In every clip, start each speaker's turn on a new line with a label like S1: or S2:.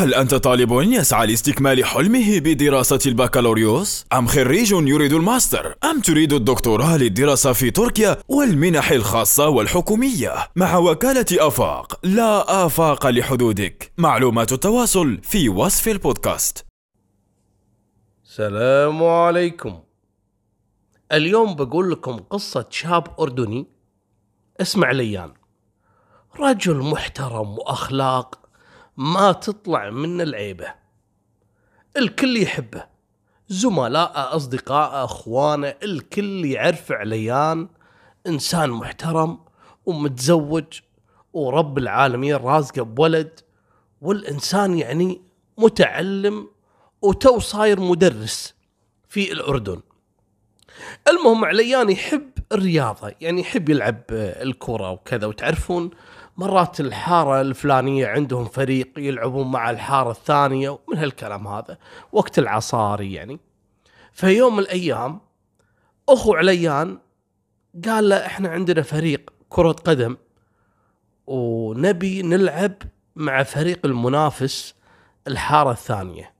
S1: هل أنت طالب يسعى لاستكمال حلمه بدراسة البكالوريوس؟ أم خريج يريد الماستر؟ أم تريد الدكتوراه للدراسة في تركيا والمنح الخاصة والحكومية؟ مع وكالة أفاق لا آفاق لحدودك معلومات التواصل في وصف البودكاست
S2: السلام عليكم اليوم بقول لكم قصة شاب أردني اسمه عليان رجل محترم وأخلاق ما تطلع منه العيبة. الكل يحبه. زملائه أصدقائه أخوانه الكل يعرف عليان. إنسان محترم ومتزوج ورب العالمين رازقه بولد. والإنسان يعني متعلم وتو صاير مدرس في الأردن. المهم عليان يحب الرياضة يعني يحب يلعب الكرة وكذا. وتعرفون مرات الحارة الفلانية عندهم فريق يلعبون مع الحارة الثانية ومن هالكلام هذا وقت العصاري يعني. في يوم من الأيام أخو عليان قال له إحنا عندنا فريق كرة قدم ونبي نلعب مع فريق المنافس الحارة الثانية.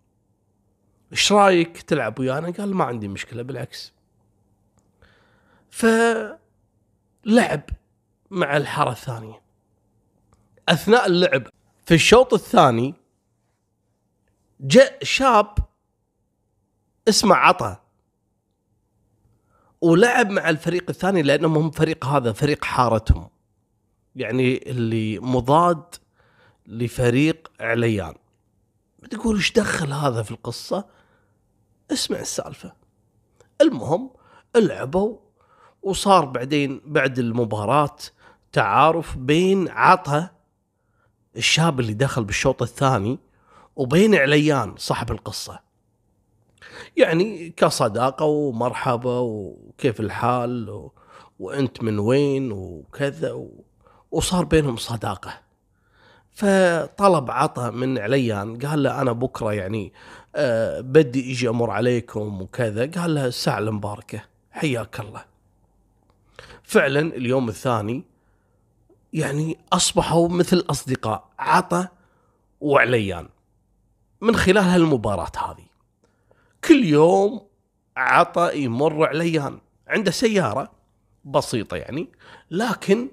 S2: إيش رأيك تلعب ويانا؟ قال ما عندي مشكلة بالعكس. فلعب مع الحارة الثانية. أثناء اللعب. في الشوط الثاني جاء شاب اسمه عطا. ولعب مع الفريق الثاني لأنهم هم فريق هذا فريق حارتهم. يعني اللي مضاد لفريق عليان. بتقول إيش دخل هذا في القصة؟ اسمع السالفة. المهم لعبوا وصار بعدين بعد المباراة تعارف بين عطا الشاب اللي دخل بالشوط الثاني وبين عليان صاحب القصة. يعني كصداقة ومرحبا وكيف الحال و... وانت من وين وكذا و... وصار بينهم صداقة. فطلب عطا من عليان قال له أنا بكرة يعني أه بدي إجي أمر عليكم وكذا. قال له الساعة المباركة حياك الله. فعلا اليوم الثاني يعني أصبحوا مثل أصدقاء عطا وعليان. من خلال هالمباراة هذه كل يوم عطا يمر عليان. عنده سيارة بسيطة يعني لكن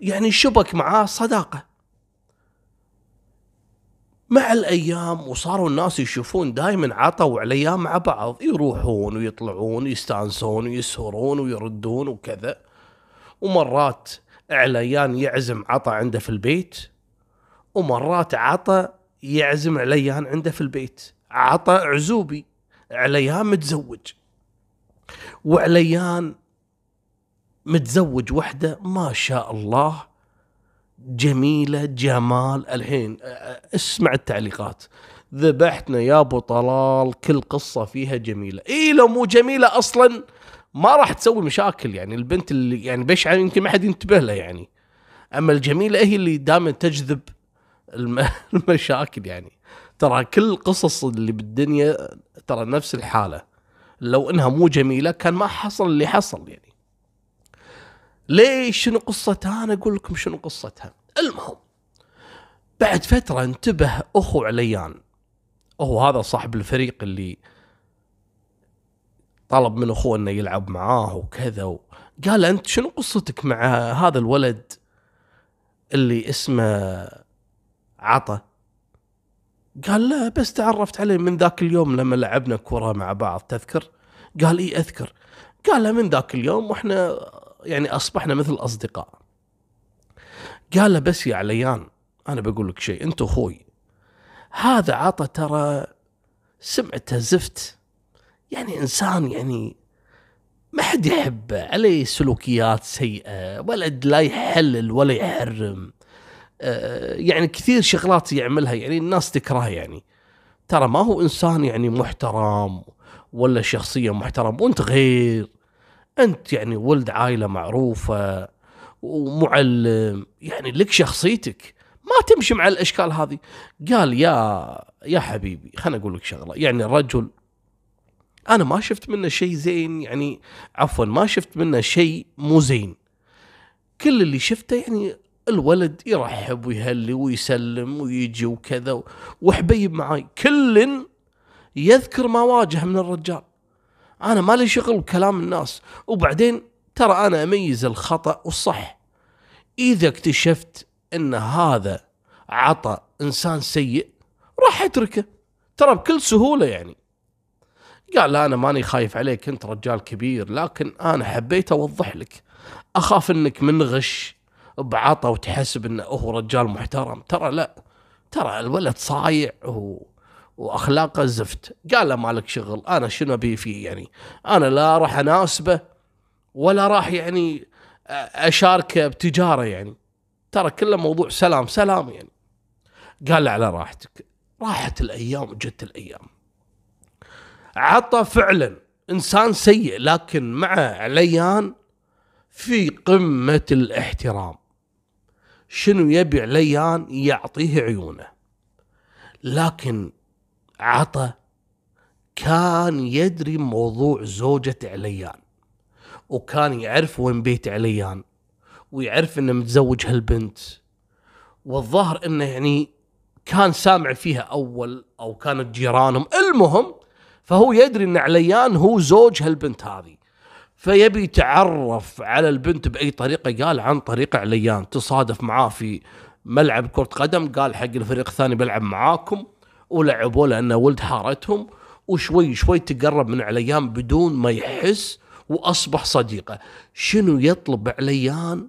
S2: يعني شبك معاه صداقة. مع الأيام وصاروا الناس يشوفون دائما عطا وعليان مع بعض. يروحون ويطلعون يستانسون ويسهرون ويردون وكذا. ومرات عليان يعزم عطا عنده في البيت ومرات عطا يعزم عليان عنده في البيت. عطا عزوبي عليان متزوج. وعليان متزوج وحده ما شاء الله جميلة جمال الحين. اسمع التعليقات. ذبحتنا يا أبو طلال كل قصة فيها جميلة. اي لو مو جميلة أصلا؟ ما راح تسوي مشاكل يعني البنت اللي يعني بشعه يمكن ما حد ينتبه لها يعني. أما الجميلة هي اللي دائما تجذب الم... المشاكل يعني. ترى كل القصص اللي بالدنيا ترى نفس الحالة. لو إنها مو جميلة كان ما حصل اللي حصل يعني. ليش شنو قصتها؟ أنا أقول لكم شنو قصتها. المهم بعد فترة انتبه أخو عليان. هو هذا صاحب الفريق اللي طلب من أخوه إنه يلعب معاه وكذا و... قال أنت شنو قصتك مع هذا الولد اللي اسمه عطا؟ قال لا بس تعرفت عليه من ذاك اليوم لما لعبنا كرة مع بعض تذكر؟ قال إي أذكر. قال له من ذاك اليوم وإحنا يعني أصبحنا مثل أصدقاء. قال له بس يا عليان أنا بقول لك شيء أنت أخوي هذا عطا ترى سمعته زفت. يعني إنسان يعني ما حد يحبه عليه سلوكيات سيئة ولد لا يحلل ولا يحرم. آه، يعني كثير شغلات يعملها يعني الناس تكرهه يعني. ترى ما هو إنسان يعني محترم ولا شخصية محترم وأنت غير. أنت يعني ولد عائلة معروفة ومعلم يعني لك شخصيتك. ما تمشي مع الأشكال هذه. قال يا يا حبيبي خليني أقول لك شغلة يعني الرجل أنا ما شفت منه شيء زين يعني عفوا ما شفت منه شيء مو زين. كل اللي شفته يعني الولد يرحب ويهلي ويسلم ويجي وكذا وحبيب معاي. كل يذكر ما واجه من الرجال. أنا مالي شغل بكلام الناس. وبعدين ترى أنا أميز الخطأ والصح. إذا اكتشفت إن هذا عطى إنسان سيء راح أتركه. ترى بكل سهولة يعني. قال لا أنا ماني خايف عليك انت رجال كبير لكن أنا حبيت أوضح لك. أخاف إنك من غش بعطى وتحسب إنه هو رجال محترم. ترى لا ترى الولد صايع و... وأخلاقه زفت. قال له مالك شغل أنا شنو أبي فيه يعني؟ أنا لا راح أناسبه ولا راح يعني أشاركه بتجارة يعني. ترى كله موضوع سلام سلام يعني. قال له على راحتك. راحت الأيام وجت الأيام. عطى فعلا. إنسان سيء لكن مع عليان في قمة الاحترام. شنو يبي عليان يعطيه عيونه. لكن عطى كان يدري موضوع زوجة عليان وكان يعرف وين بيت عليان ويعرف إنه متزوج هالبنت. والظاهر إنه يعني كان سامع فيها أول أو كانت جيرانهم. المهم فهو يدري إن عليان هو زوج هالبنت هذه. فيبي يتعرف على البنت بأي طريقة. قال عن طريق عليان. تصادف معاه في ملعب كرة قدم. قال حق الفريق الثاني بلعب معاكم. ولعبوا لأنه ولد حارتهم. وشوي شوي تقرب من عليان بدون ما يحس وأصبح صديقه. شنو يطلب عليان؟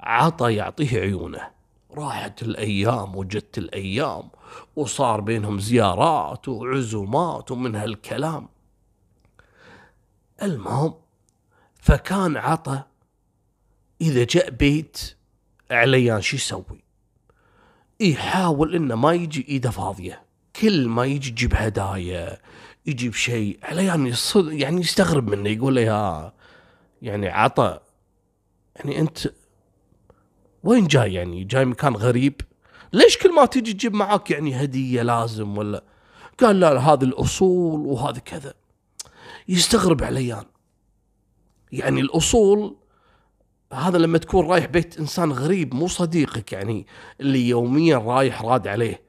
S2: عطى يعطيه عيونه. راحت الأيام وجت الأيام وصار بينهم زيارات وعزومات ومن هالكلام. المهم فكان عطى إذا جاء بيت عليان شو يسوي؟ يحاول إنه ما يجي إيده فاضية. كل ما يجي يجيب هدايا يجيب شيء عليان يعني يستغرب منه يقول له يا يعني عطى يعني أنت وين جاي يعني؟ جاي مكان غريب. ليش كل ما تيجي تجيب معاك يعني هدية لازم ولا؟ قال لا, هذه الأصول وهذا كذا. يستغرب عليان. يعني الأصول هذا لما تكون رايح بيت إنسان غريب مو صديقك يعني اللي يوميا رايح راد عليه.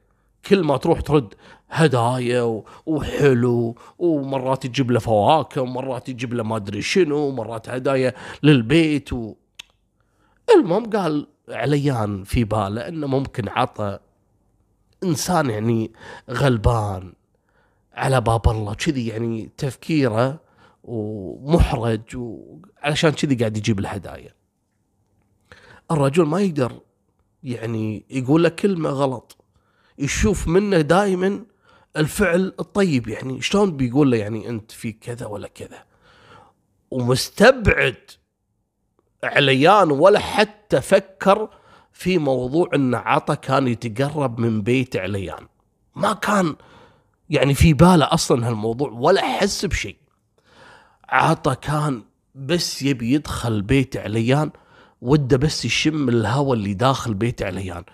S2: كل ما تروح ترد هدايا وحلو ومرات تجيب له فواكه ومرات تجيب له ما أدري شنو ومرات هدايا للبيت و... المهم قال عليان في باله انه ممكن عطى إنسان يعني غلبان على باب الله. كذي يعني تفكيره ومحرج وعلشان كذي قاعد يجيب الهدايا. الرجل ما يقدر يعني يقول له كلمة غلط يشوف منه دائما الفعل الطيب. يعني شلون بيقول له يعني أنت في كذا ولا كذا؟ ومستبعد عليان ولا حتى فكر في موضوع إن عطا كان يتقرب من بيت عليان. ما كان يعني في باله أصلا هالموضوع ولا حس بشيء. عطا كان بس يبي يدخل بيت عليان وده بس يشم الهواء اللي داخل بيت عليان.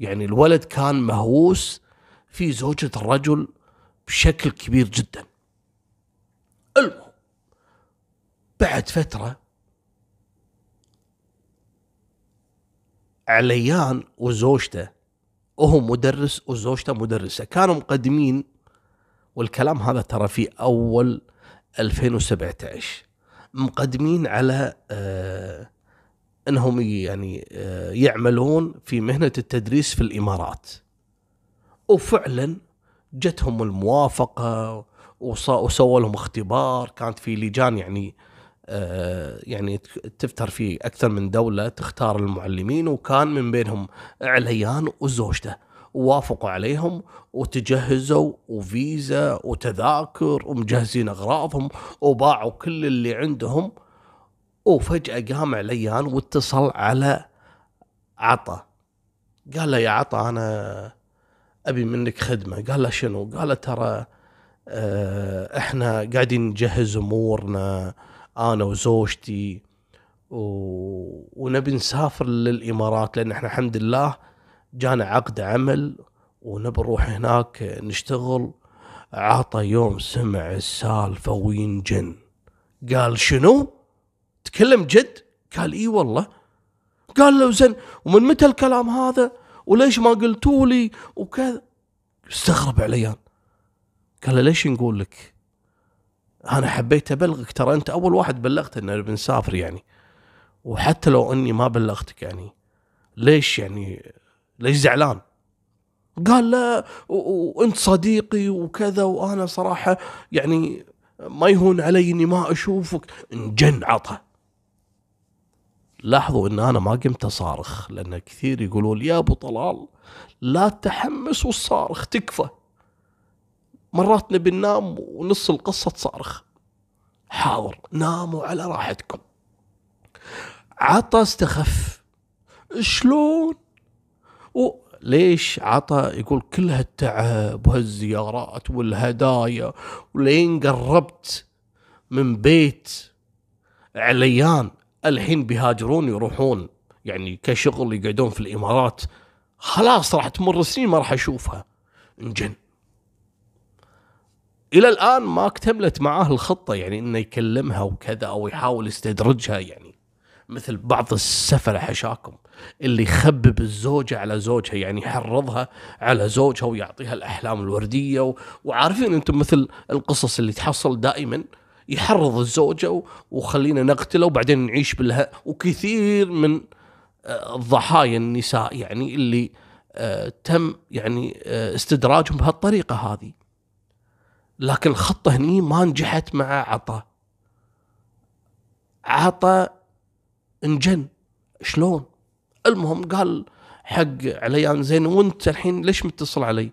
S2: يعني الولد كان مهووس في زوجة الرجل بشكل كبير جدا. المهم بعد فترة عليان وزوجته. وهو مدرس وزوجته مدرسة. كانوا مقدمين والكلام هذا ترى في أول 2017 مقدمين على آه إنهم يعني آه يعملون في مهنة التدريس في الإمارات. وفعلا جتهم الموافقة وسووا لهم اختبار. كانت في لجان يعني يعني تفتر في أكثر من دولة تختار المعلمين وكان من بينهم عليان وزوجته. ووافقوا عليهم وتجهزوا وفيزا وتذاكر ومجهزين أغراضهم وباعوا كل اللي عندهم. وفجأة قام عليان واتصل على عطا. قال له يا عطا أنا أبي منك خدمة. قال له شنو؟ قال له ترى آه، إحنا قاعدين نجهز أمورنا أنا وزوجتي و... ونبي نسافر للإمارات لأن إحنا الحمد لله جانا عقد عمل ونبي نروح هناك نشتغل. عطى يوم سمع السالفة وينجن قال شنو؟ تكلم جد؟ قال إي والله. قال له زين ومن متى الكلام هذا؟ وليش ما قلتوا لي وكذا. استغرب عليان قال له ليش نقول لك؟ أنا حبيت أبلغك. ترى أنت أول واحد بلغت ان بنسافر يعني. وحتى لو إني ما بلغتك يعني ليش يعني ليش زعلان؟ قال لا وأنت صديقي وكذا وأنا صراحة يعني ما يهون علي إني ما أشوفك. إنجن عطى لاحظوا إن أنا ما قمت أصارخ لأن كثير يقولون يا أبو طلال لا تحمس والصارخ تكفى. مرات نبي ننام ونص القصة تصارخ. حاضر ناموا على راحتكم. عطى استخف. شلون؟ ليش عطى يقول كل هالتعب وهالزيارات والهدايا ولين قربت من بيت عليان. الحين بيهاجرون يروحون يعني كشغل يقعدون في الإمارات. خلاص راح تمر سنين ما راح أشوفها. إنجن. إلى الآن ما اكتملت معاه الخطة يعني إنه يكلمها وكذا أو يحاول يستدرجها يعني مثل بعض السفله حشاكم اللي يخبب الزوجة على زوجها يعني يحرضها على زوجها ويعطيها الأحلام الوردية و... وعارفين أنتم مثل القصص اللي تحصل دائما يحرض الزوجة وخلينا نقتله وبعدين نعيش بالها وكثير من آه، الضحايا النساء يعني اللي آه، تم يعني آه، استدراجهم بهالطريقة هذه. لكن الخطة هني ما نجحت مع عطا. عطا انجن. شلون؟ المهم قال حق عليان زين وأنت الحين ليش متصل علي؟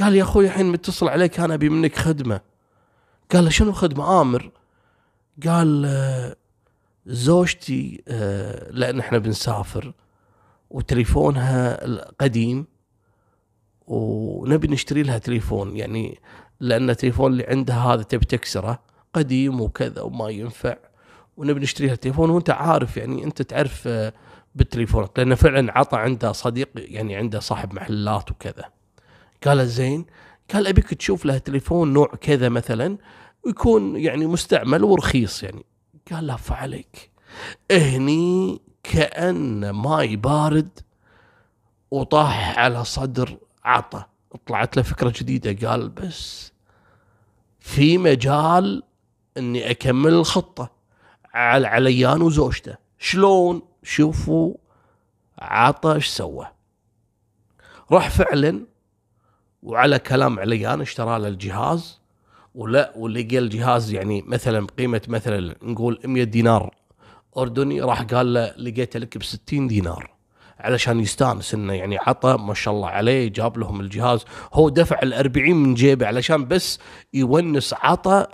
S2: قال يا أخوي الحين متصل عليك أنا أبي منك خدمة. قال له شنو خدمة؟ آمر. قال آه، زوجتي آه، لأن إحنا بنسافر وتليفونها قديم ونبي نشتري لها تليفون. يعني لأن التليفون اللي عندها هذا تبي تكسره قديم وكذا وما ينفع. ونبي نشتري لها تليفون وأنت عارف يعني أنت تعرف آه، بالتليفونات لأنه فعلا عطى عنده صديق يعني عنده صاحب محلات وكذا. قال زين قال أبيك تشوف له تليفون نوع كذا مثلا ويكون يعني مستعمل ورخيص يعني. قال لا فعليك هني كأن ماي بارد وطاح على صدر عطى طلعت له فكرة جديدة قال بس في مجال إني أكمل الخطة على عليان وزوجته. شلون؟ شوفوا عطى إيش سوى. راح فعلا وعلى كلام عليان اشترى له الجهاز ولا ولقى الجهاز يعني مثلا بقيمه مثلا نقول 100 دينار أردني راح قال له لقيته لك ب 60 دينار. علشان يستانس إنه يعني عطى ما شاء الله عليه جاب لهم الجهاز. هو دفع ال 40 من جيبه علشان بس يونس عطى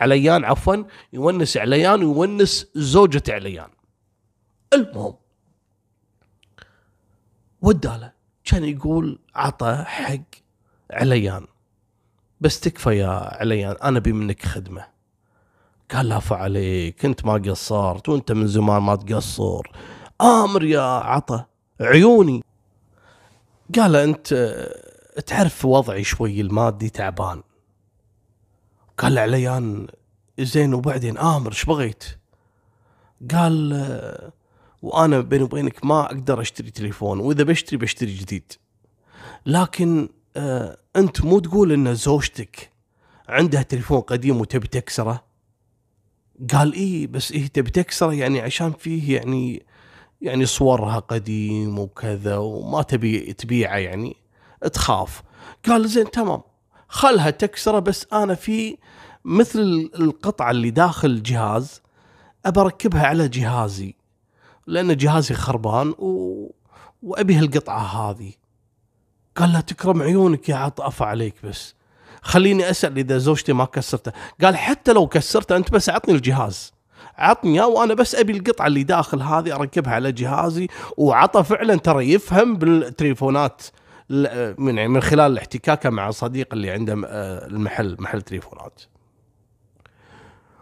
S2: عليان عفوا يونس عليان ويونس زوجة عليان. المهم وداله كان يقول عطى حق عليان. بس تكفى يا عليان أنا أبي منك خدمة. قال لا عليك أنت ما قصرت وأنت من زمان ما تقصر. آمر يا عطا. عيوني. قال أنت تعرف وضعي شوي المادي تعبان. قال عليان زين وبعدين آمر إيش بغيت؟ قال وأنا بيني وبينك ما أقدر أشتري تليفون وإذا بشتري بشتري جديد. لكن أنت مو تقول إن زوجتك عندها تليفون قديم وتبي تكسره؟ قال إيه بس إيه تبي تكسره يعني عشان فيه يعني يعني صورها قديم وكذا وما تبي تبيعه يعني تخاف. قال زين تمام. خلها تكسره بس أنا في مثل القطعة اللي داخل الجهاز أبى أركبها على جهازي لأن جهازي خربان و... وأبي هالقطعة هذه. قال لا تكرم عيونك يا عطاف عليك بس. خليني أسأل إذا زوجتي ما كسرته. قال حتى لو كسرته أنت بس عطني الجهاز. عطني وأنا بس أبي القطعة اللي داخل هذه أركبها على جهازي وعطى فعلا ترى يفهم بالتليفونات من يعني من خلال احتكاكه مع صديق اللي عنده آه، المحل محل تليفونات.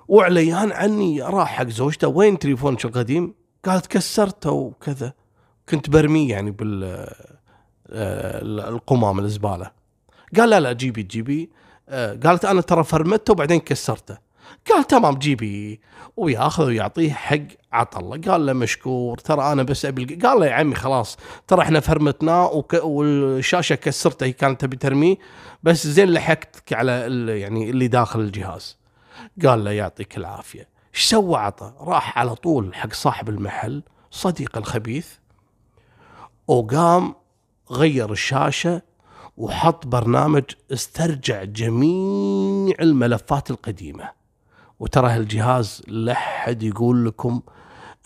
S2: وعليان عني راح حق زوجته وين تليفونك القديم؟ قالت كسرته وكذا. كنت برميه يعني بال آه، القمام الزبالة. قال لا لا جيبي جيبي. آه، قالت أنا ترى فرمته وبعدين كسرته. قال تمام جيبي. وياخذ ويعطيه حق عطى الله قال له مشكور ترى أنا بس أبي قال له يا عمي خلاص ترى إحنا فرمتناه وك... والشاشة كسرته هي كانت تبي ترميه بس زين لحقتك على ال... يعني اللي داخل الجهاز. قال له يعطيك العافية. إيش سوى عطى راح على طول حق صاحب المحل صديق الخبيث وقام غير الشاشة وحط برنامج استرجع جميع الملفات القديمة. وترى هالجهاز لا حد يقول لكم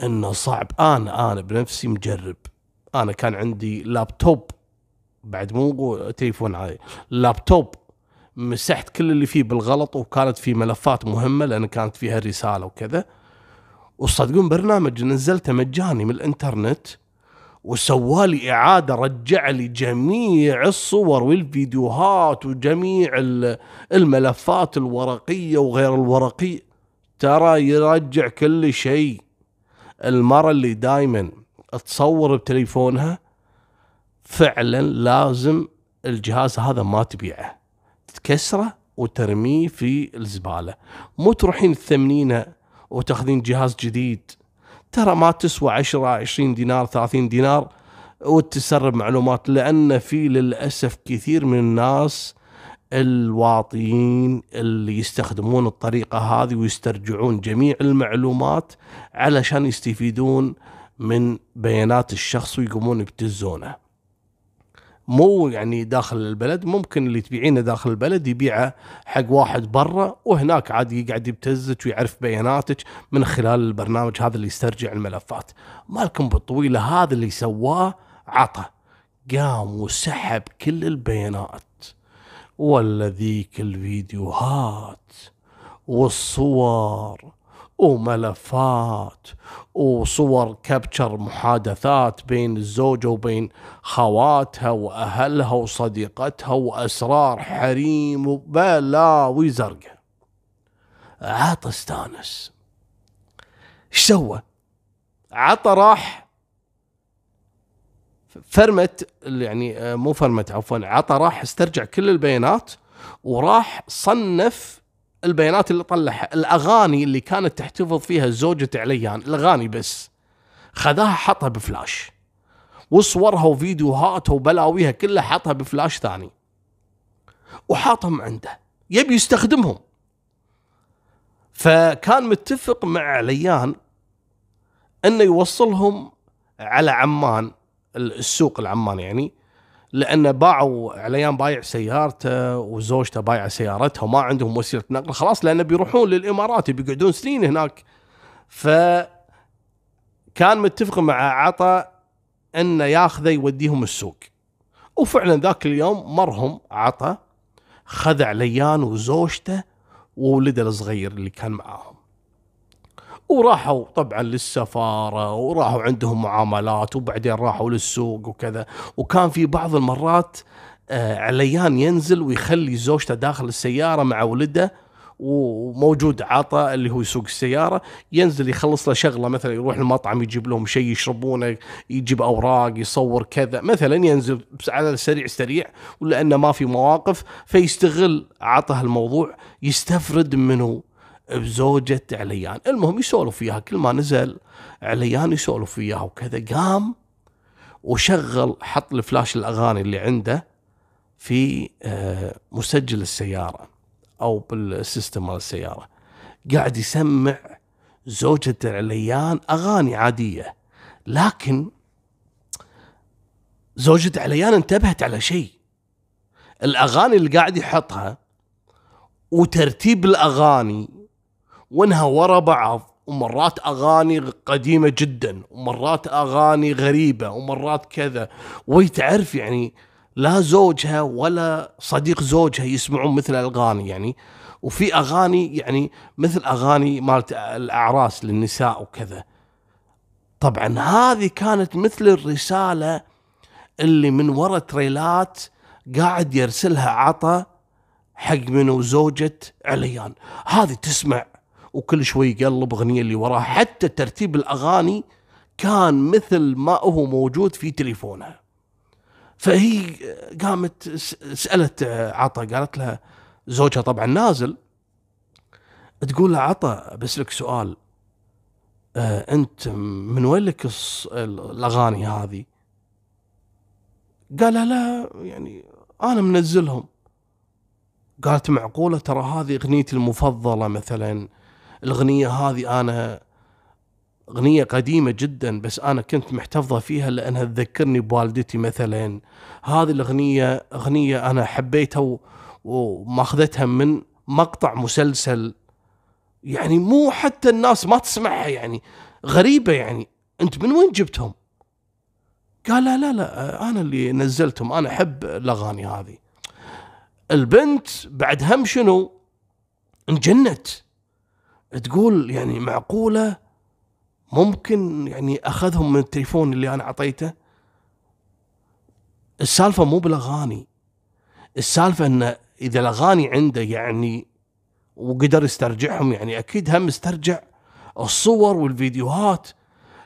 S2: إنه صعب. أنا أنا بنفسي مجرب. أنا كان عندي لابتوب. بعد مو تليفون عادي. لابتوب. مسحت كل اللي فيه بالغلط وكانت فيه ملفات مهمة لأن كانت فيها رسالة وكذا. وصدقون برنامج نزلته مجاني من الإنترنت وسوالي إعادة رجع لي جميع الصور والفيديوهات وجميع الملفات الورقية وغير الورقية. ترى يرجع كل شيء. المرة اللي دايما تصور بتليفونها فعلا لازم الجهاز هذا ما تبيعه. تكسره وترميه في الزبالة. مو تروحين تثمنينه وتاخذين جهاز جديد. ترى ما تسوى 10 20 دينار 30 دينار وتسرب معلومات لأن في للأسف كثير من الناس الواطيين اللي يستخدمون الطريقة هذه ويسترجعون جميع المعلومات علشان يستفيدون من بيانات الشخص ويقومون يبتزونه. مو يعني داخل البلد ممكن اللي تبيعينه داخل البلد يبيعه حق واحد برا وهناك عادي يقعد يبتزك ويعرف بياناتك من خلال البرنامج هذا اللي يسترجع الملفات. مالكم بالطويلة هذا اللي سواه عطى قام وسحب كل البيانات. ولا ذيك الفيديوهات والصور وملفات وصور كابتشر محادثات بين الزوجة وبين خواتها وأهلها وصديقتها وأسرار حريم وبلاوي زرقاء عطى استانس إيش سوى؟ عطى راح فرمت يعني مو فرمت عفوا عطى راح استرجع كل البيانات وراح صنف البيانات اللي طلعها الأغاني اللي كانت تحتفظ فيها زوجة عليان الأغاني بس. خذاها حطها بفلاش. وصورها وفيديوهاتها وبلاويها كلها حطها بفلاش ثاني. وحاطهم عنده. يبي يستخدمهم. فكان متفق مع عليان إنه يوصلهم على عمان. السوق العمان يعني لأن باعوا عليان بايع سيارته وزوجته بايعة سيارتها وما عندهم وسيلة نقل خلاص لأن بيروحون للإمارات بيقعدون سنين هناك. ف كان متفق مع عطا إنه ياخذه يوديهم السوق. وفعلا ذاك اليوم مرهم عطا خذ عليان وزوجته وولده الصغير اللي كان معاهم. وراحوا طبعا للسفارة وراحوا عندهم معاملات وبعدين راحوا للسوق وكذا. وكان في بعض المرات آه، عليان ينزل ويخلي زوجته داخل السيارة مع ولده وموجود عطا اللي هو يسوق السيارة ينزل يخلص له شغلة مثلا يروح المطعم يجيب لهم شيء يشربونه يجيب أوراق يصور كذا. مثلا ينزل على السريع سريع ولأنه ما في مواقف فيستغل عطا الموضوع يستفرد منه. بزوجة عليان. المهم يسولف وياها كل ما نزل عليان يسولف وياها وكذا قام وشغل حط الفلاش الأغاني اللي عنده في آه، مسجل السيارة أو بالسيستم مال السيارة. قاعد يسمع زوجة عليان أغاني عادية. لكن زوجة عليان انتبهت على شيء. الأغاني اللي قاعد يحطها وترتيب الأغاني وانها ورا بعض ومرات أغاني قديمة جدا ومرات أغاني غريبة ومرات كذا. وهي تعرف يعني لا زوجها ولا صديق زوجها يسمعون مثل الأغاني يعني. وفي أغاني يعني مثل أغاني مالت الأعراس للنساء وكذا. طبعا هذه كانت مثل الرسالة اللي من ورا تريلات قاعد يرسلها عطا حق منو زوجة عليان. هذه تسمع وكل شوي يقلب أغنية اللي وراها حتى ترتيب الأغاني كان مثل ما هو موجود في تليفونها فهي قامت سألت عطا قالت لها زوجها طبعا نازل. تقول له عطى بس لك سؤال. آه أنت من وين لك الأغاني هذه؟ قال لا لا يعني أنا منزلهم. قالت معقولة؟ ترى هذه أغنيتي المفضلة مثلا. الأغنية هذه أنا أغنية قديمة جدا بس أنا كنت محتفظة فيها لأنها تذكرني بوالدتي مثلا. هذه الأغنية أغنية أنا حبيتها وماخذتها من مقطع مسلسل. يعني مو حتى الناس ما تسمعها يعني غريبة يعني. أنت من وين جبتهم؟ قال لا لا لا أنا اللي نزلتهم. أنا أحب الأغاني هذه. البنت بعد هم شنو؟ انجنت. تقول يعني معقولة ممكن يعني أخذهم من التليفون اللي أنا أعطيته؟ السالفة مو بالأغاني. السالفة انه إذا الأغاني عنده يعني وقدر يسترجعهم يعني أكيد هم استرجع الصور والفيديوهات.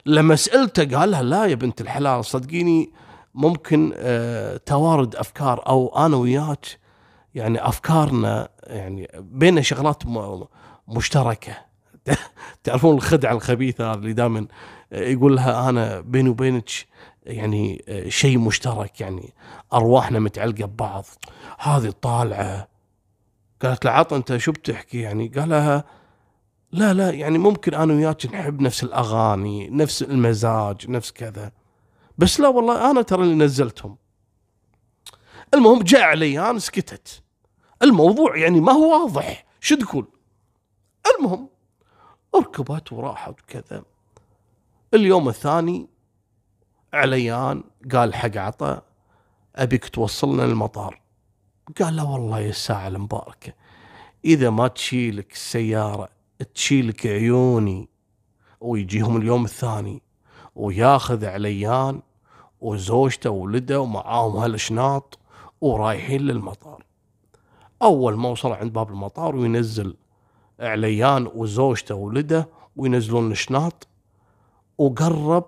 S2: لما سألته قال لها لا يا بنت الحلال صدقيني ممكن آه توارد أفكار أو أنا وياك يعني أفكارنا يعني بيننا شغلات مشتركة. تعرفون الخدعة الخبيثة اللي دائما يقول لها أنا بيني وبينك يعني شيء مشترك يعني أرواحنا متعلقة ببعض. هذه طالعه قالت له عط أنت شو بتحكي؟ يعني قال لها لا لا يعني ممكن أنا وياك نحب نفس الأغاني نفس المزاج نفس كذا. بس لا والله أنا ترى اللي نزلتهم. المهم جاء علي أنا سكتت. الموضوع يعني ما هو واضح. شو تقول؟ المهم ركبت وراحت وكذا اليوم الثاني عليان قال حق عطا أبيك توصلنا المطار قال لا والله يا الساعة المباركة إذا ما تشيلك السيارة تشيلك عيوني ويجيهم اليوم الثاني وياخذ عليان وزوجته وولده ومعاهم هالشناط ورايحين للمطار. أول ما وصل عند باب المطار وينزل عليان وزوجته وولده وينزلون الشناط وقرب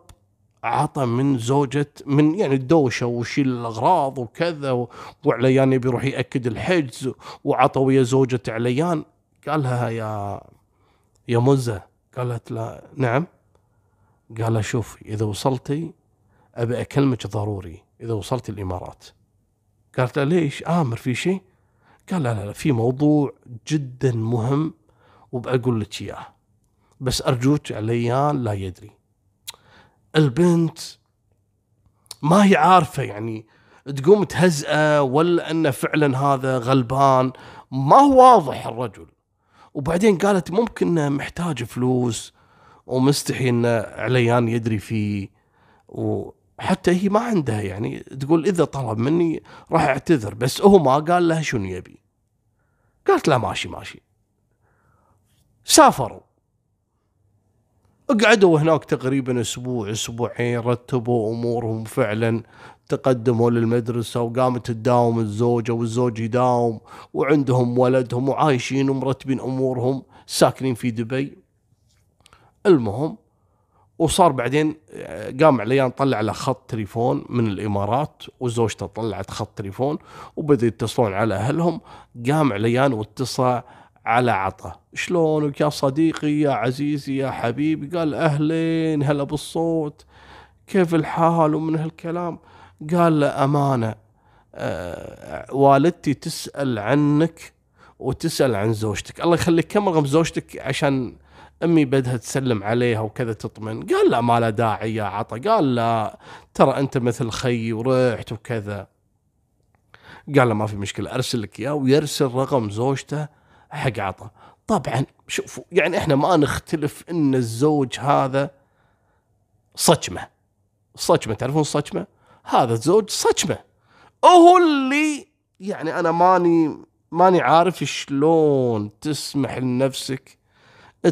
S2: عطى من زوجة من يعني الدوشة وشيل الأغراض وكذا وعليان يبي يروح يأكد الحجز وعطى ويا زوجة عليان. قالها يا يا مزة. قالت لا نعم. قال لها شوف إذا وصلتي أبي أكلمك ضروري إذا وصلت الإمارات. قالت له ليش؟ آمر في شيء؟ قال لا لا في موضوع جدا مهم وبأقول لك إياه. بس أرجوك عليان لا يدري. البنت ما هي عارفة يعني تقوم تهزئه ولا إنه فعلا هذا غلبان. ما هو واضح الرجل. وبعدين قالت ممكن محتاج فلوس ومستحي إن عليان يدري فيه. وحتى هي ما عندها يعني. تقول إذا طلب مني راح أعتذر. بس هو ما قال لها شنو يبي. قالت لا ماشي ماشي. سافروا. قعدوا هناك تقريبا أسبوع أسبوعين رتبوا أمورهم فعلا تقدموا للمدرسة وقامت تداوم الزوجة والزوج يداوم وعندهم ولدهم وعايشين ومرتبين أمورهم ساكنين في دبي. المهم وصار بعدين قام عليان طلع له خط تليفون من الإمارات وزوجته طلعت خط تليفون وبدأوا يتصلون على أهلهم. قام عليان واتصل على عطا. شلونك يا صديقي يا عزيزي يا حبيبي؟ قال أهلين هلا بالصوت. كيف الحال ومن هالكلام؟ قال له امانه آه والدتي تسأل عنك وتسأل عن زوجتك. الله يخليك كم رقم زوجتك عشان أمي بدها تسلم عليها وكذا تطمن؟ قال لا ما له داعي يا عطا. قال لا ترى أنت مثل خيي ورحت وكذا. قال له ما في مشكلة أرسل لك إياه ويرسل رقم زوجته حق عطا. طبعا شوفوا يعني إحنا ما نختلف إن الزوج هذا صجمة. صجمة تعرفون صجمة؟ هذا الزوج صجمة. هو اللي يعني أنا ماني ماني عارف شلون تسمح لنفسك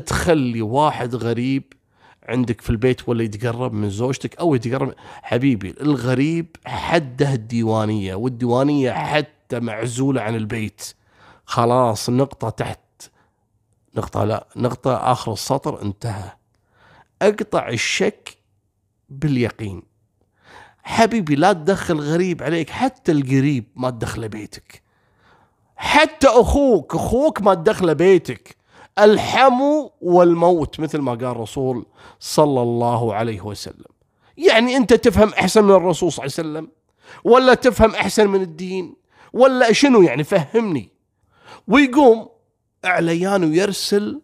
S2: تخلي واحد غريب عندك في البيت ولا يتقرب من زوجتك أو يتقرب حبيبي الغريب حده الديوانية والديوانية حتى معزولة عن البيت. خلاص نقطة تحت. نقطة لا نقطة آخر السطر انتهى. أقطع الشك باليقين. حبيبي لا تدخل غريب عليك حتى القريب ما تدخله بيتك. حتى أخوك أخوك ما تدخله بيتك. الحمو والموت مثل ما قال الرسول صلى الله عليه وسلم. يعني أنت تفهم أحسن من الرسول صلى الله عليه وسلم؟ ولا تفهم أحسن من الدين؟ ولا شنو يعني؟ فهمني. ويقوم اعليان ويرسل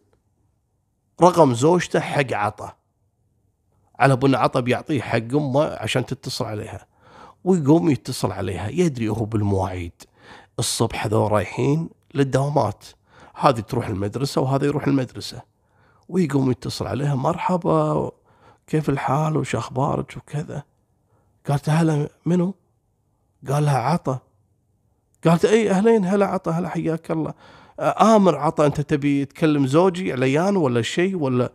S2: رقم زوجته حق عطا. على ابو عطا بيعطيه حق أمه عشان تتصل عليها. ويقوم يتصل عليها يدري هو بالمواعيد. الصبح هذول رايحين للدوامات. هذه تروح المدرسة وهذا يروح المدرسة. ويقوم يتصل عليها مرحبا كيف الحال؟ وش أخبارك؟ وكذا. قالت هلا منو؟ قال لها عطا. قالت اي أهلين هلا عطا هلا حياك الله. آمر عطا أنت تبي تكلم زوجي عليان ولا شيء ولا؟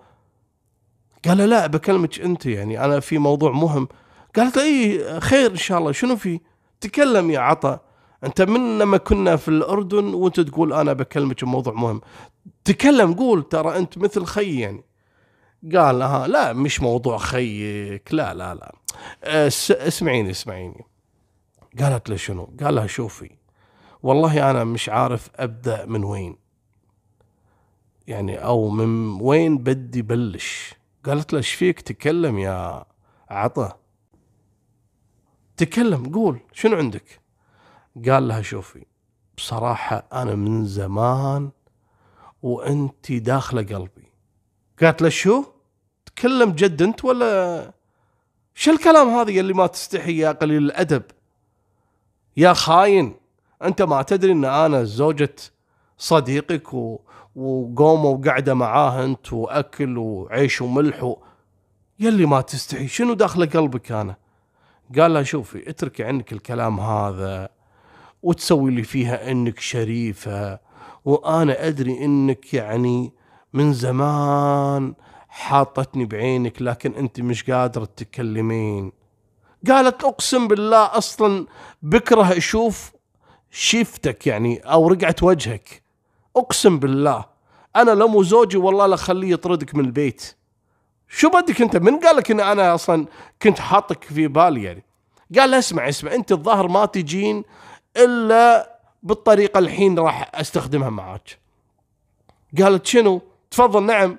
S2: قال لا بكلمك أنت يعني أنا في موضوع مهم. قالت اي خير إن شاء الله. شنو في؟ تكلم يا عطا. أنت من لما كنا في الأردن وأنت تقول أنا بكلمك بموضوع مهم. تكلم قول ترى أنت مثل خي يعني. قال لها لا مش موضوع خيك لا لا لا. اسمعيني اسمعيني. قالت له شنو؟ قال لها شوفي والله أنا مش عارف أبدأ من وين. يعني أو من وين بدي بلش. قالت له إيش فيك تكلم يا عطا؟ تكلم قول شنو عندك؟ قال لها شوفي بصراحة أنا من زمان وأنت داخلة قلبي. قالت له شو؟ تكلم جد أنت ولا شو الكلام هذا اللي ما تستحي يا قليل الأدب؟ يا خاين. أنت ما تدري أن أنا زوجة صديقك و... وقومه وقعدة معاه أنت وأكل وعيش وملح و... يلي ما تستحي. شنو داخل قلبك أنا؟ قال لها شوفي اتركي عنك الكلام هذا وتسوي لي فيها إنك شريفة. وأنا أدري إنك يعني من زمان حاطتني بعينك لكن أنت مش قادرة تتكلمين. قالت أقسم بالله أصلا بكره أشوف شيفتك يعني أو رقعه وجهك. أقسم بالله أنا لو مو زوجي والله لا خليه يطردك من البيت. شو بدك أنت؟ من قال لك إن أنا أصلا كنت حاطك في بالي يعني؟ قال اسمع اسمع أنت الظاهر ما تجين إلا بالطريقة الحين راح أستخدمها معاك. قالت شنو؟ تفضل نعم.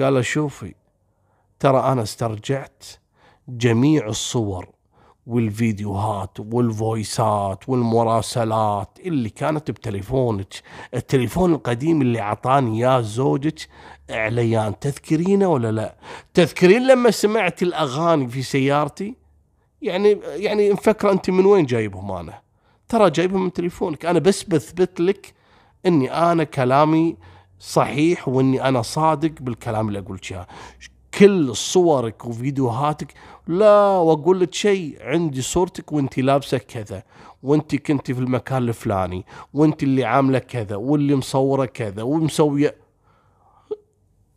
S2: قال شوفي ترى أنا استرجعت جميع الصور والفيديوهات والفويسات والمراسلات اللي كانت بتليفونك. التليفون القديم اللي أعطاني إياه زوجك اعليان تذكرينه ولا لا؟ تذكرين لما سمعت الأغاني في سيارتي؟ يعني يعني مفكرة أنت من وين جايبهم أنا؟ ترى جايبهم من تليفونك. أنا بس بثبت لك إني أنا كلامي صحيح وإني أنا صادق بالكلام اللي أقول إياه. كل صورك وفيديوهاتك لا وأقول لك شيء عندي صورتك وانت لابسة كذا وانت كنت في المكان الفلاني وانت اللي عاملة كذا واللي مصورة كذا ومسوية.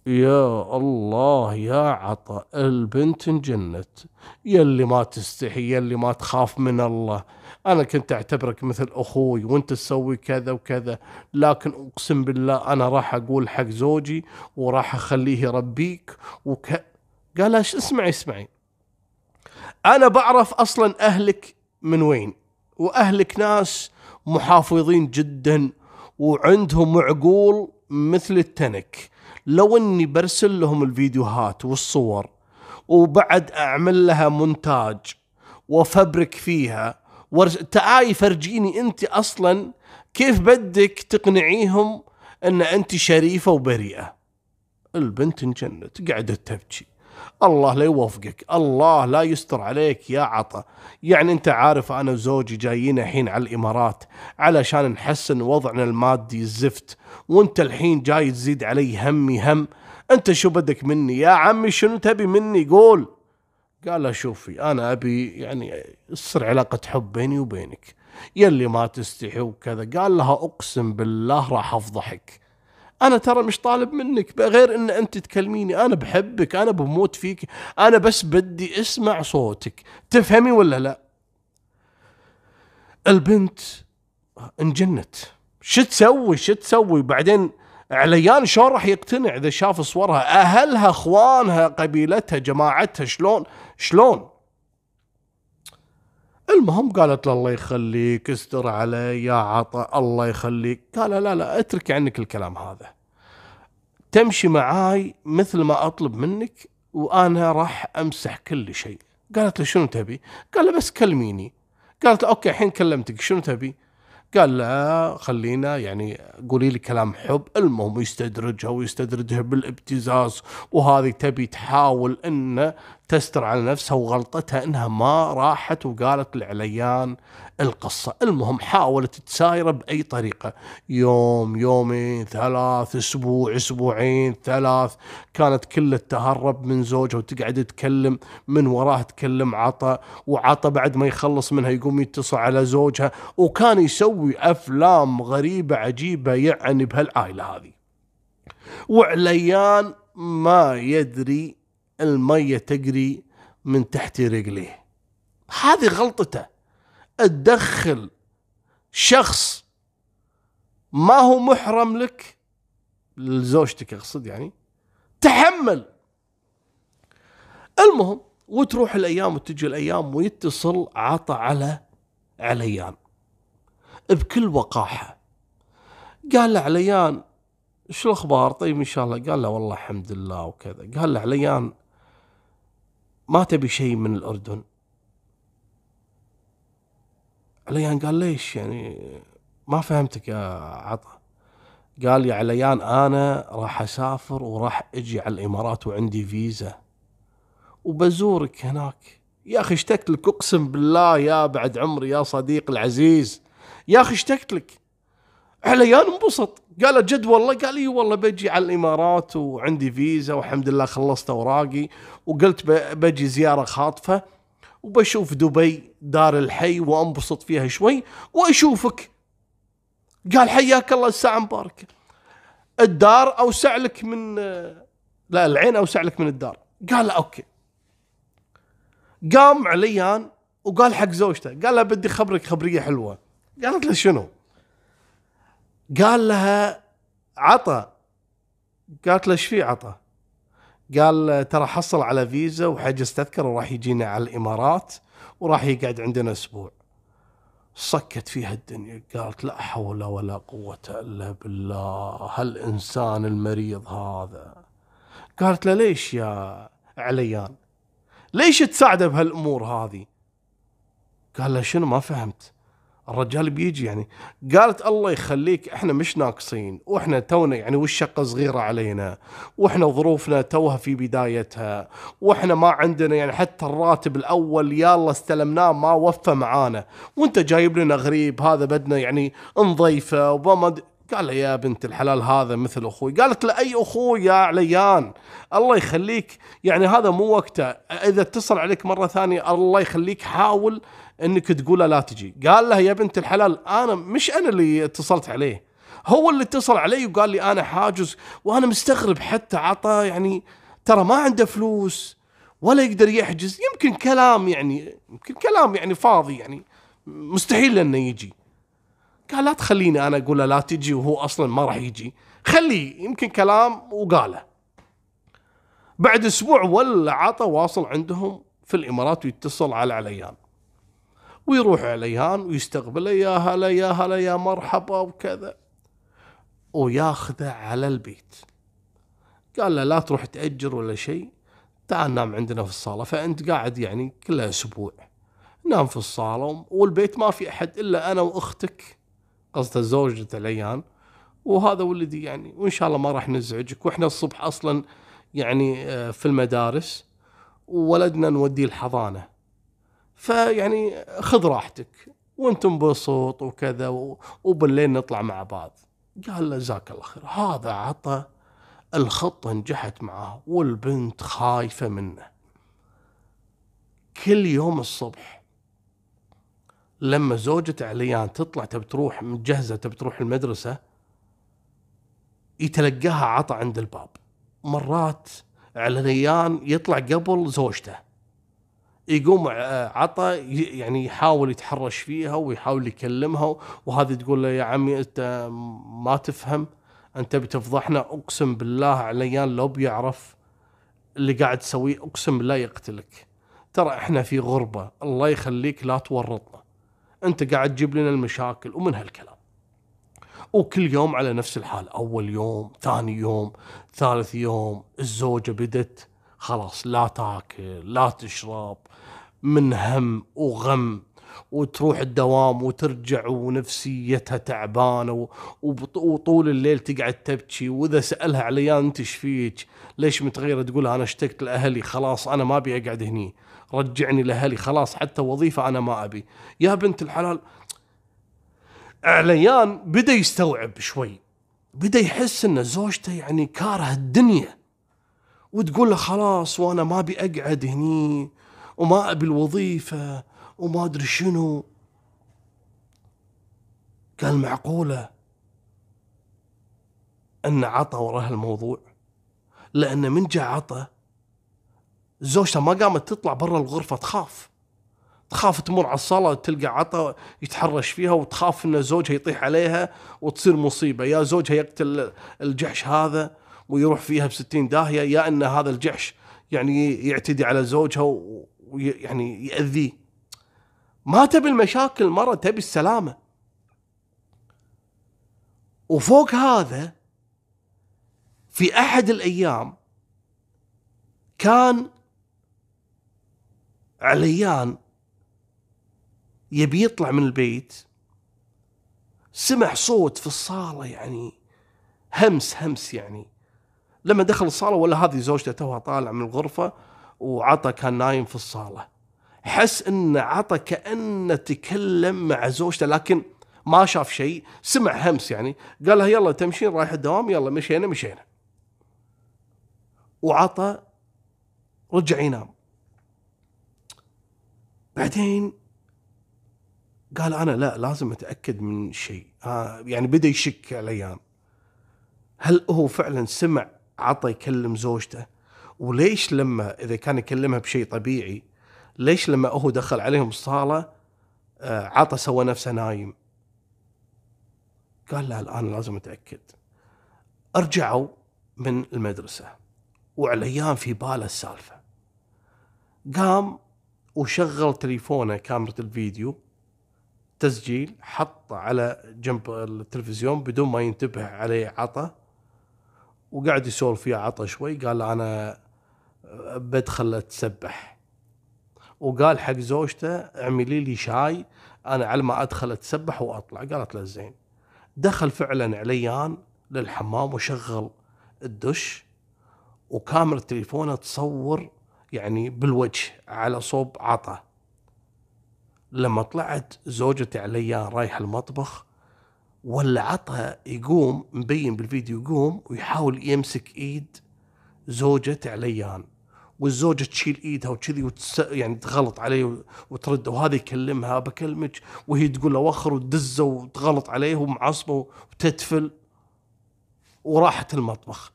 S2: يا الله يا عطا البنت انجنت. يلي ما تستحي يلي ما تخاف من الله. أنا كنت أعتبرك مثل أخوي وأنت تسوي كذا وكذا. لكن أقسم بالله أنا راح أقول حق زوجي وراح أخليه يربيك وك قال اسمعي اسمعي. أنا بعرف أصلا أهلك من وين وأهلك ناس محافظين جدا وعندهم معقول مثل التنك. لو إني برسل لهم الفيديوهات والصور وبعد أعمل لها مونتاج وفبرك فيها ورس... تعالي فرجيني أنت أصلا كيف بدك تقنعيهم إن أنت شريفة وبريئة؟ البنت انجنت قعدت تبكي. الله لا يوفقك الله لا يستر عليك يا عطا. يعني أنت عارف أنا وزوجي جايين الحين على الإمارات علشان نحسن وضعنا المادي الزفت وأنت الحين جاي تزيد علي همي هم. أنت شو بدك مني؟ يا عمي شنو تبي مني؟ قول. قال له شوفي أنا أبي يعني تصير علاقة حب بيني وبينك. يلي ما تستحي وكذا. قال لها أقسم بالله راح أفضحك. أنا ترى مش طالب منك غير إن أنت تكلميني. أنا بحبك أنا بموت فيك أنا بس بدي اسمع صوتك. تفهمي ولا لا؟ البنت انجنت. شو تسوي؟ شو تسوي؟ بعدين عليان شلون راح يقتنع إذا شاف صورها؟ أهلها إخوانها قبيلتها جماعتها شلون؟ شلون؟ المهم قالت له الله يخليك استر علي يا عطا الله يخليك. قال لا لا اترك عنك الكلام هذا. تمشي معاي مثل ما أطلب منك وأنا راح أمسح كل شيء. قالت له شنو تبي؟ قال له بس كلميني. قالت له أوكي الحين كلمتك شنو تبي؟ قال لا خلينا يعني قولي لي كلام حب. المهم يستدرجها ويستدرجها بالابتزاز وهذه تبي تحاول إنه تستر على نفسها وغلطتها إنها ما راحت وقالت لعليان القصة. المهم حاولت تسايره بأي طريقة. يوم يومين ثلاث أسبوع أسبوعين ثلاث. كانت كلها تهرب من زوجها وتقعد تكلم من وراه تكلم عطا وعطا بعد ما يخلص منها يقوم يتصل على زوجها. وكان يسوي أفلام غريبة عجيبة يعني بهالعائلة هذه. وعليان ما يدري المية تجري من تحت رجليه. هذه غلطته. تدخل شخص ما هو محرم لك لزوجتك أقصد يعني تحمل. المهم وتروح الأيام وتجي الأيام ويتصل عطى على عليان. بكل وقاحة. قال له عليان شو الأخبار؟ طيب إن شاء الله. قال له والله الحمد لله وكذا. قال له عليان ما تبي شيء من الأردن؟ عليان قال ليش يعني؟ ما فهمتك يا عطا. قال يا عليان أنا راح أسافر وراح أجي على الإمارات وعندي فيزا. وبزورك هناك. يا أخي اشتقت لك أقسم بالله يا بعد عمري يا صديق العزيز. يا أخي اشتقت لك. عليان انبسط قال جد والله قال لي والله بجي على الإمارات وعندي فيزا والحمد لله خلصت أوراقي وقلت بجي زيارة خاطفة وبشوف دبي دار الحي وأنبسط فيها شوي وأشوفك. قال حياك الله الساعة مباركة. الدار أوسع لك من لا العين أوسع لك من الدار. قال أوكي. قام عليان وقال حق زوجته قال لها بدي خبرك خبرية حلوة. قالت له شنو؟ قال لها عطى قالت له إيش في عطى قال ترى حصل على فيزا وحجز تذكرة وراح يجينا على الإمارات وراح يقعد عندنا أسبوع. صكت فيها الدنيا. قالت لا حول ولا قوة إلا بالله هالإنسان المريض هذا. قالت له ليش يا عليان؟ ليش تساعده بهالأمور هذه؟ قال له شنو ما فهمت. الرجال بيجي يعني. قالت الله يخليك إحنا مش ناقصين وإحنا تونا يعني والشقه صغيرة علينا وإحنا ظروفنا توها في بدايتها وإحنا ما عندنا يعني حتى الراتب الأول يلا استلمناه ما وفى معانا. وأنت جايب لنا غريب هذا بدنا يعني نضيفه وما قال يا بنت الحلال هذا مثل أخوي. قالت له أي أخوي يا عليان الله يخليك يعني هذا مو وقته. إذا اتصل عليك مرة ثانية الله يخليك حاول انك تقول لا تجي. قال لها يا بنت الحلال أنا مش أنا اللي اتصلت عليه. هو اللي اتصل علي وقال لي أنا حاجز وأنا مستغرب حتى عطى يعني ترى ما عنده فلوس ولا يقدر يحجز. يمكن كلام يعني يمكن كلام يعني فاضي يعني مستحيل إنه يجي. قال لا تخليني أنا أقول لا تجي وهو أصلا ما راح يجي. خليه يمكن كلام وقاله. بعد أسبوع ولا عطى واصل عندهم في الإمارات ويتصل على عليان ويروح عليان ويستقبله يا هلا يا هلا يا مرحبا وكذا. وياخذه على البيت. قال له لا تروح تأجر ولا شيء تعال نام عندنا في الصالة. فأنت قاعد يعني كل أسبوع نام في الصالة والبيت ما في أحد إلا أنا وأختك قصده زوجة العيان. وهذا ولدي يعني وإن شاء الله ما راح نزعجك. وإحنا الصبح أصلا يعني آه، في المدارس وولدنا نوديه الحضانة. فيعني خذ راحتك. وانت انبسط وكذا وبالليل نطلع مع بعض. قال له جزاك الله خير. هذا عطى الخطة نجحت معاه والبنت خايفة منه. كل يوم الصبح لما زوجة عليان تطلع تبي تروح مجهزة تبي تروح المدرسة يتلقاها عطى عند الباب. مرات عليان يطلع قبل زوجته. يقوم عطى يعني يحاول يتحرش فيها ويحاول يكلمها وهذه تقول له يا عمي أنت ما تفهم أنت بتفضحنا أقسم بالله عليان لو بيعرف اللي قاعد تسويه أقسم بالله يقتلك. ترى إحنا في غربة الله يخليك لا تورطنا. أنت قاعد تجيب لنا المشاكل ومن هالكلام. وكل يوم على نفس الحال أول يوم ثاني يوم ثالث يوم الزوجة بدت خلاص لا تاكل لا تشرب من هم وغم وتروح الدوام وترجع ونفسيتها تعبانة وطول الليل تقعد تبكي واذا سألها عليان أنت إيش فيك؟ ليش متغيرة؟ تقول أنا اشتقت لأهلي خلاص أنا ما أبي أقعد هني. رجعني لأهلي خلاص حتى وظيفة أنا ما أبي. يا بنت الحلال عليان بدأ يستوعب شوي. بدأ يحس إن زوجته يعني كاره الدنيا. وتقول له خلاص وأنا ما أبي أقعد هني. وما أبي الوظيفة وما أدري شنو. قال معقولة أن عطى وراه الموضوع. لأن من جاء عطى زوجته ما قامت تطلع برا الغرفة تخاف. تخاف تمر على الصالة تلقى عطا يتحرش فيها وتخاف إن زوجها يطيح عليها وتصير مصيبة. يا زوجها يقتل الجحش هذا ويروح فيها بستين داهية يا إن هذا الجحش يعني يعتدي على زوجها ويعني يأذيه. ما تبي المشاكل مرة تبي السلامة. وفوق هذا في أحد الأيام كان عليان يبي يطلع من البيت سمع صوت في الصالة يعني همس همس يعني. لما دخل الصالة ولا هذه زوجته توها طالع من الغرفة وعطى كان نايم في الصالة. حس إن عطى كأنه تكلم مع زوجته لكن ما شاف شيء. سمع همس يعني. قال لها يلا تمشين رايح الدوام يلا مشينا مشينا. وعطى رجع ينام. بعدين قال أنا لا لازم أتأكد من شيء. آه يعني بدأ يشك عليان هل هو فعلا سمع عطى يكلم زوجته؟ وليش لما إذا كان يكلمها بشيء طبيعي ليش لما هو دخل عليهم الصالة آه عطى سوى نفسه نايم؟ قال لا الآن لازم أتأكد. أرجعوا من المدرسة وعليان في باله السالفة. قام وشغل تليفونه كاميرا الفيديو تسجيل حطه على جنب التلفزيون بدون ما ينتبه عليه عطا وقاعد يسولف فيها عطا شوي قال أنا بدخل اتسبح وقال حق زوجته اعملي لي شاي أنا على ما أدخل أتسبح وأطلع. قالت له زين. دخل فعلا عليان للحمام وشغل الدش وكاميرا تليفونه تصور يعني بالوجه على صوب عطا. لما طلعت زوجتي عليا رايح المطبخ ولا عطها يقوم مبين بالفيديو يقوم ويحاول يمسك إيد زوجة عليان. والزوجة تشيل إيدها وكذي وتس... يعني تغلط عليه وترد وهذا يكلمها بكلمك وهي تقول له وخر وتدزه وتغلط عليه ومعصبه وتتفل وراحت المطبخ.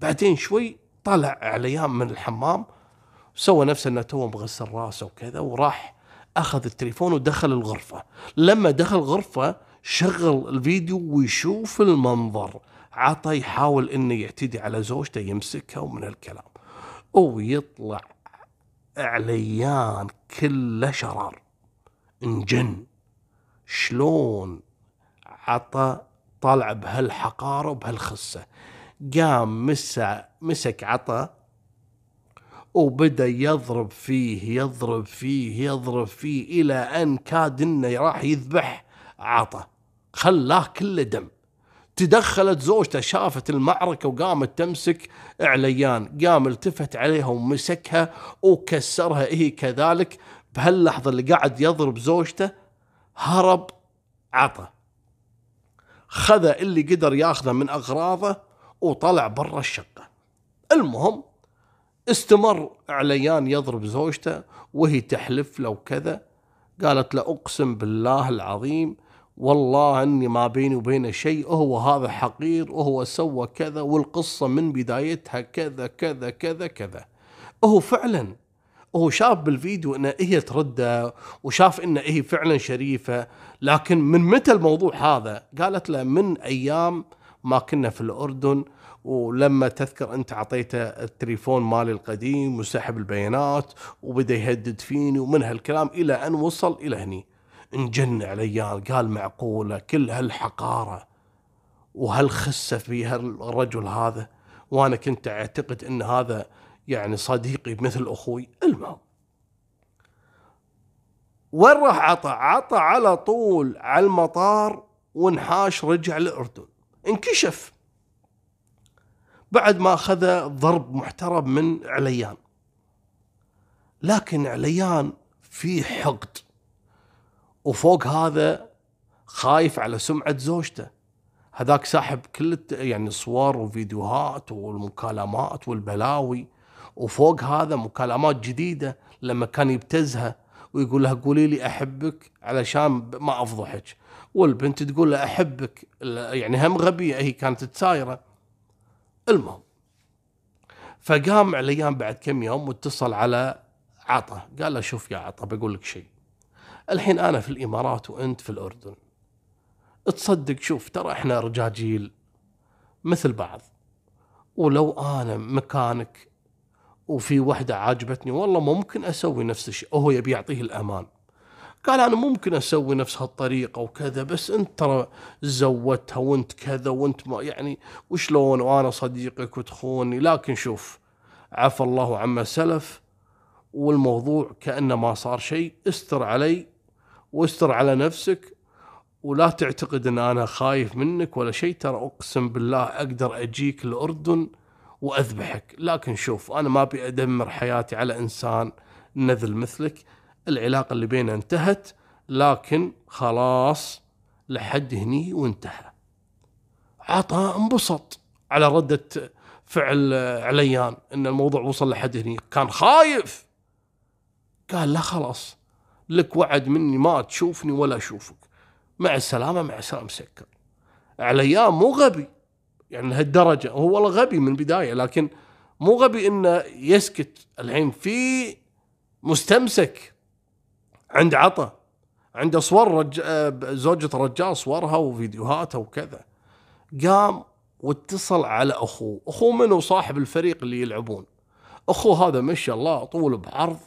S2: بعدين شوي طلع عليان من الحمام سوى نفسه إنه تو مغسل راسه وكذا وراح أخذ التليفون ودخل الغرفة. لما دخل الغرفة شغل الفيديو ويشوف المنظر. عطى يحاول إنه يعتدي على زوجته يمسكها ومن الكلام ويطلع عليان كله شرار. إنجن شلون عطى طالع بهالحقارة وبهالخسة. قام مسك مسك عطى وبدأ يضرب فيه يضرب فيه يضرب فيه إلى أن كاد إنه راح يذبح عطى خلاه كله دم. تدخلت زوجته شافت المعركة وقامت تمسك عليان قام التفت عليها ومسكها وكسرها. هي كذلك؟ بهاللحظة اللي قاعد يضرب زوجته هرب عطى. خذ اللي قدر ياخذه من أغراضه وطلع برا الشقة. المهم استمر عليان يضرب زوجته وهي تحلف له وكذا قالت له أقسم بالله العظيم والله أني ما بيني وبينه شيء وهو هذا حقير وهو سوى كذا والقصة من بدايتها كذا كذا كذا كذا. هو فعلا هو شاف بالفيديو ان هي ترده وشاف ان هي فعلا شريفة. لكن من متى الموضوع هذا؟ قالت له من أيام ما كنا في الأردن ولما تذكر أنت أعطيته التليفون مالي القديم وسحب البيانات وبدأ يهدد فيني ومن هالكلام إلى أن وصل إلى هني. انجن عليان قال معقولة كل هالحقارة وهالخسة في هالرجل هذا وأنا كنت أعتقد إن هذا يعني صديقي مثل أخوي. المهم وين راح عطى؟ عطى على طول على المطار وانحاش رجع للأردن. انكشف. بعد ما أخذ ضرب محترم من عليان. لكن عليان في حقد. وفوق هذا خايف على سمعة زوجته. هذاك ساحب كل يعني صور وفيديوهات والمكالمات والبلاوي. وفوق هذا مكالمات جديدة لما كان يبتزها ويقول لها قولي لي أحبك علشان ما أفضحك. والبنت تقول له أحبك يعني هم غبية هي كانت تسايرة. المهم فقام عليان بعد كم يوم واتصل على عطا. قال له شوف يا عطا بقول لك شيء. الحين أنا في الإمارات وأنت في الأردن. تصدق شوف ترى إحنا رجاجيل مثل بعض. ولو أنا مكانك وفي وحدة عاجبتني والله ممكن أسوي نفس الشيء. وهو يبي يعطيه الأمان. قال أنا ممكن أسوي نفس هالطريقة وكذا بس أنت ترى زودتها وأنت كذا وأنت ما يعني وشلون؟ وأنا صديقك وتخوني. لكن شوف عفى الله عما سلف والموضوع كأنه ما صار شيء. استر علي واستر على نفسك ولا تعتقد إن أنا خايف منك ولا شيء. ترى أقسم بالله أقدر أجيك الاردن وأذبحك. لكن شوف أنا ما أبي أدمر حياتي على إنسان نذل مثلك. العلاقة اللي بيننا انتهت لكن خلاص لحد هني وانتهى. عطى انبسط على ردة فعل عليان إن الموضوع وصل لحد هني. كان خايف. قال لا خلاص. لك وعد مني ما تشوفني ولا أشوفك. مع السلامة مع السلامة سكر عليان مو غبي. يعني لهالدرجه هو والله غبي من البداية لكن مو غبي إنه يسكت الحين في مستمسك عند عطا عنده صور رج... زوجة رجال صورها وفيديوهاتها وكذا. قام واتصل على أخوه. أخوه منه صاحب الفريق اللي يلعبون. أخوه هذا ما شاء الله طول بعرض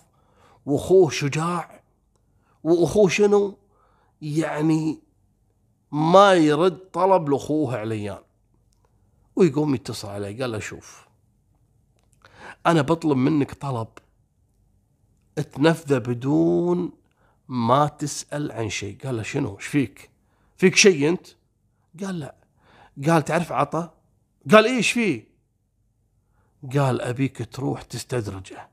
S2: وأخوه شجاع. وأخوه شنو؟ يعني ما يرد طلب لأخوه عليان. ويقوم يتصل عليه قال له شوف أنا بطلب منك طلب. تنفذه بدون ما تسأل عن شيء. قال له شنو؟ إيش فيك؟ فيك شيء أنت؟ قال لا. قال تعرف عطا؟ قال إيش فيه؟ قال أبيك تروح تستدرجه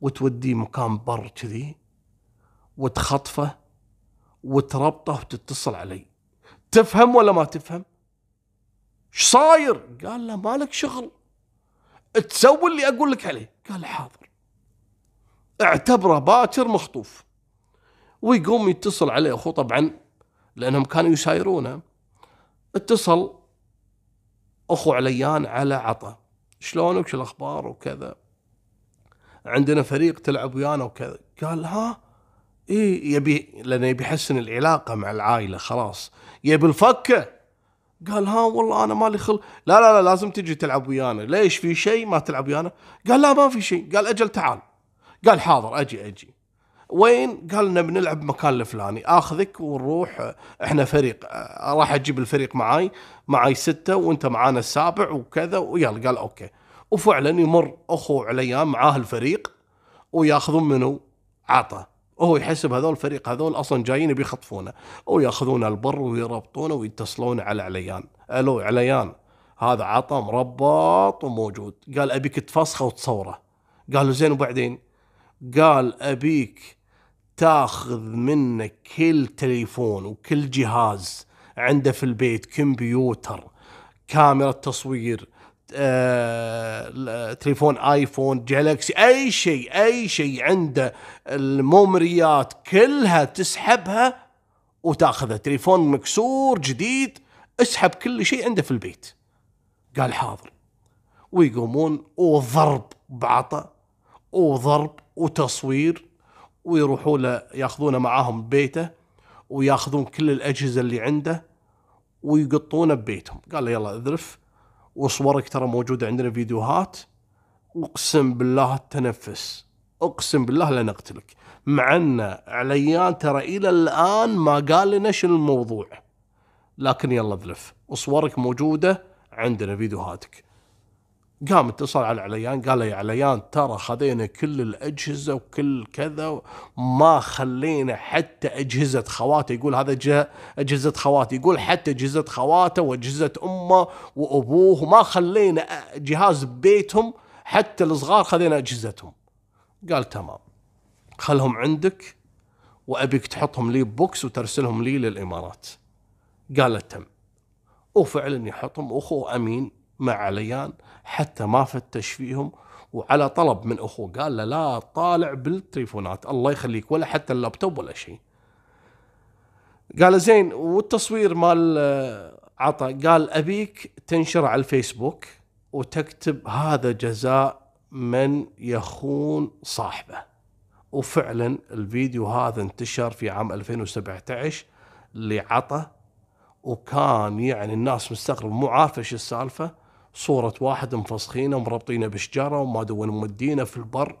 S2: وتوديه مكان بر كذي. وتخطفه وتربطه وتتصل علي. تفهم ولا ما تفهم؟ إيش صاير؟ قال له مالك شغل. تسوي اللي أقول لك عليه. قال حاضر. اعتبره باكر مخطوف. ويقوم يتصل عليه أخوه طبعا لأنهم كانوا يسايرونه. اتصل أخو عليان على عطا شلونك؟ شو الأخبار؟ وكذا. عندنا فريق تلعب ويانا وكذا. قال ها؟ إيه يبي لأنه يبي يحسن العلاقة مع العائلة خلاص. يبي الفكة. قال ها والله أنا مالي خل. لا لا لا لازم تجي تلعب ويانا. ليش في شيء ما تلعب ويانا؟ قال لا ما في شيء. قال أجل تعال. قال حاضر أجي أجي. وين؟ قال لنا بنلعب بمكان الفلاني. آخذك ونروح إحنا فريق راح أجيب الفريق معاي معاي ستة وأنت معانا السابع وكذا ويلا. قال أوكي. وفعلا يمر أخو عليان معاه الفريق وياخذون منه عطا. وهو يحسب هذول الفريق هذول أصلا جايين بيخطفونه وياخذون البر ويربطونه ويتصلون على عليان. ألو عليان هذا عطا مربط وموجود. قال أبيك تفسخه وتصوره. قالوا زين وبعدين؟ قال أبيك تاخذ منه كل تليفون وكل جهاز عنده في البيت كمبيوتر كاميرا تصوير تليفون آيفون جالكسي أي شيء أي شيء عنده الميموريات كلها تسحبها وتاخذها تليفون مكسور جديد اسحب كل شيء عنده في البيت. قال حاضر. ويقومون وضرب بعطى وضرب وتصوير ويروحوا له ياخذونه معاهم ببيته وياخذون كل الأجهزة اللي عنده ويقطونه ببيتهم. قال له يلا اذرف. وصورك ترى موجودة عندنا فيديوهات. أقسم بالله تنفس. أقسم بالله لنقتلك مع أن عليان ترى إلى الآن ما قال لنا شنو الموضوع. لكن يلا ذلف. وصورك موجودة عندنا فيديوهاتك. قام اتصل على عليان قال له يا عليان ترى خذينا كل الأجهزة وكل كذا ما خلينا حتى أجهزة خواته يقول هذا جه أجهزة خواته يقول حتى أجهزة خواته وأجهزة أمه وأبوه. ما خلينا جهاز ببيتهم حتى الصغار خذينا أجهزتهم. قال تمام. خلهم عندك وأبيك تحطهم لي box وترسلهم لي للإمارات. قال تم. وفعلا يحطهم. أخوه أمين مع عليان. حتى ما فتش فيهم وعلى طلب من أخوه قال له لا طالع بالتليفونات الله يخليك ولا حتى اللابتوب ولا شيء. قال زين والتصوير مال آه، عطا. قال أبيك تنشر على الفيسبوك وتكتب هذا جزاء من يخون صاحبه. وفعلا الفيديو هذا انتشر في عام 2017 لعطا. وكان يعني الناس مستغرب مو عارفه إيش السالفة. صورة واحد مفسخينه ومربطينه بشجرة وما دون مودينه في البر.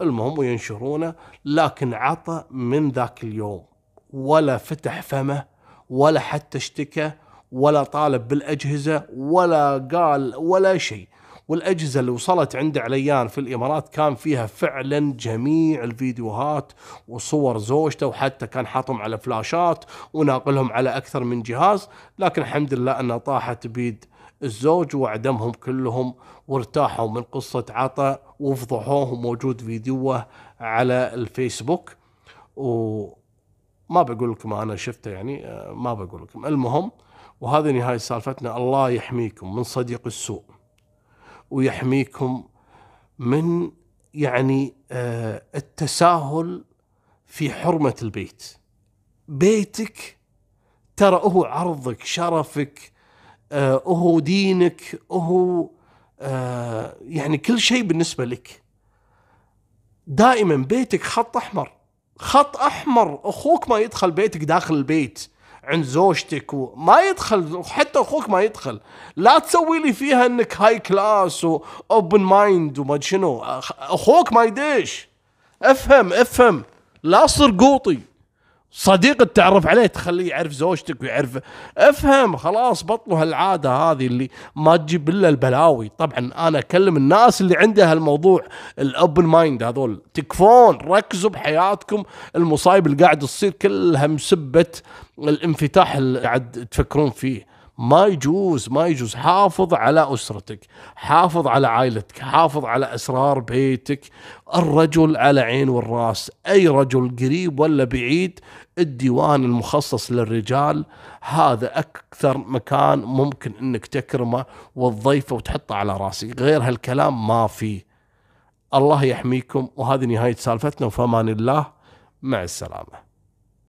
S2: المهم وينشرونه لكن عطى من ذاك اليوم. ولا فتح فمه ولا حتى اشتكى ولا طالب بالأجهزة ولا قال ولا شيء. والأجهزة اللي وصلت عند عليان في الإمارات كان فيها فعلا جميع الفيديوهات وصور زوجته وحتى كان حاطهم على فلاشات وناقلهم على أكثر من جهاز. لكن الحمد لله أنها طاحت بيد الزوج وعدمهم كلهم وارتاحوا من قصة عطا وفضحوه وموجود فيديوه على الفيسبوك. وما بقول لكم أنا شفته يعني آه، ما بقول لكم. المهم وهذه نهاية سالفتنا الله يحميكم من صديق السوء ويحميكم من يعني آه، التساهل في حرمة البيت. بيتك ترى هو عرضك شرفك آه هو دينك هو آه يعني كل شيء بالنسبة لك. دائما بيتك خط أحمر. خط أحمر أخوك ما يدخل بيتك داخل البيت عند زوجتك وما يدخل حتى أخوك ما يدخل. لا تسوي لي فيها إنك high class و open mind وما شنو. أخوك ما يدش. أفهم أفهم. لا تصير قوطي. صديق تتعرف عليه تخليه يعرف زوجتك ويعرف. افهم خلاص بطلوا هالعادة هذه اللي ما تجيب إلا البلاوي. طبعا أنا أكلم الناس اللي عندها هالموضوع ال open mind هذول. تكفون ركزوا بحياتكم. المصايب اللي قاعد تصير كلها مسبة الانفتاح اللي قاعد تفكرون فيه. ما يجوز ما يجوز. حافظ على أسرتك حافظ على عائلتك حافظ على أسرار بيتك. الرجل على عين والرأس. أي رجل قريب ولا بعيد الديوان المخصص للرجال. هذا أكثر مكان ممكن أنك تكرمه وتضيفه وتحطه على رأسك. غير هالكلام ما فيه الله يحميكم. وهذه نهاية سالفتنا. وفمان الله. مع السلامة.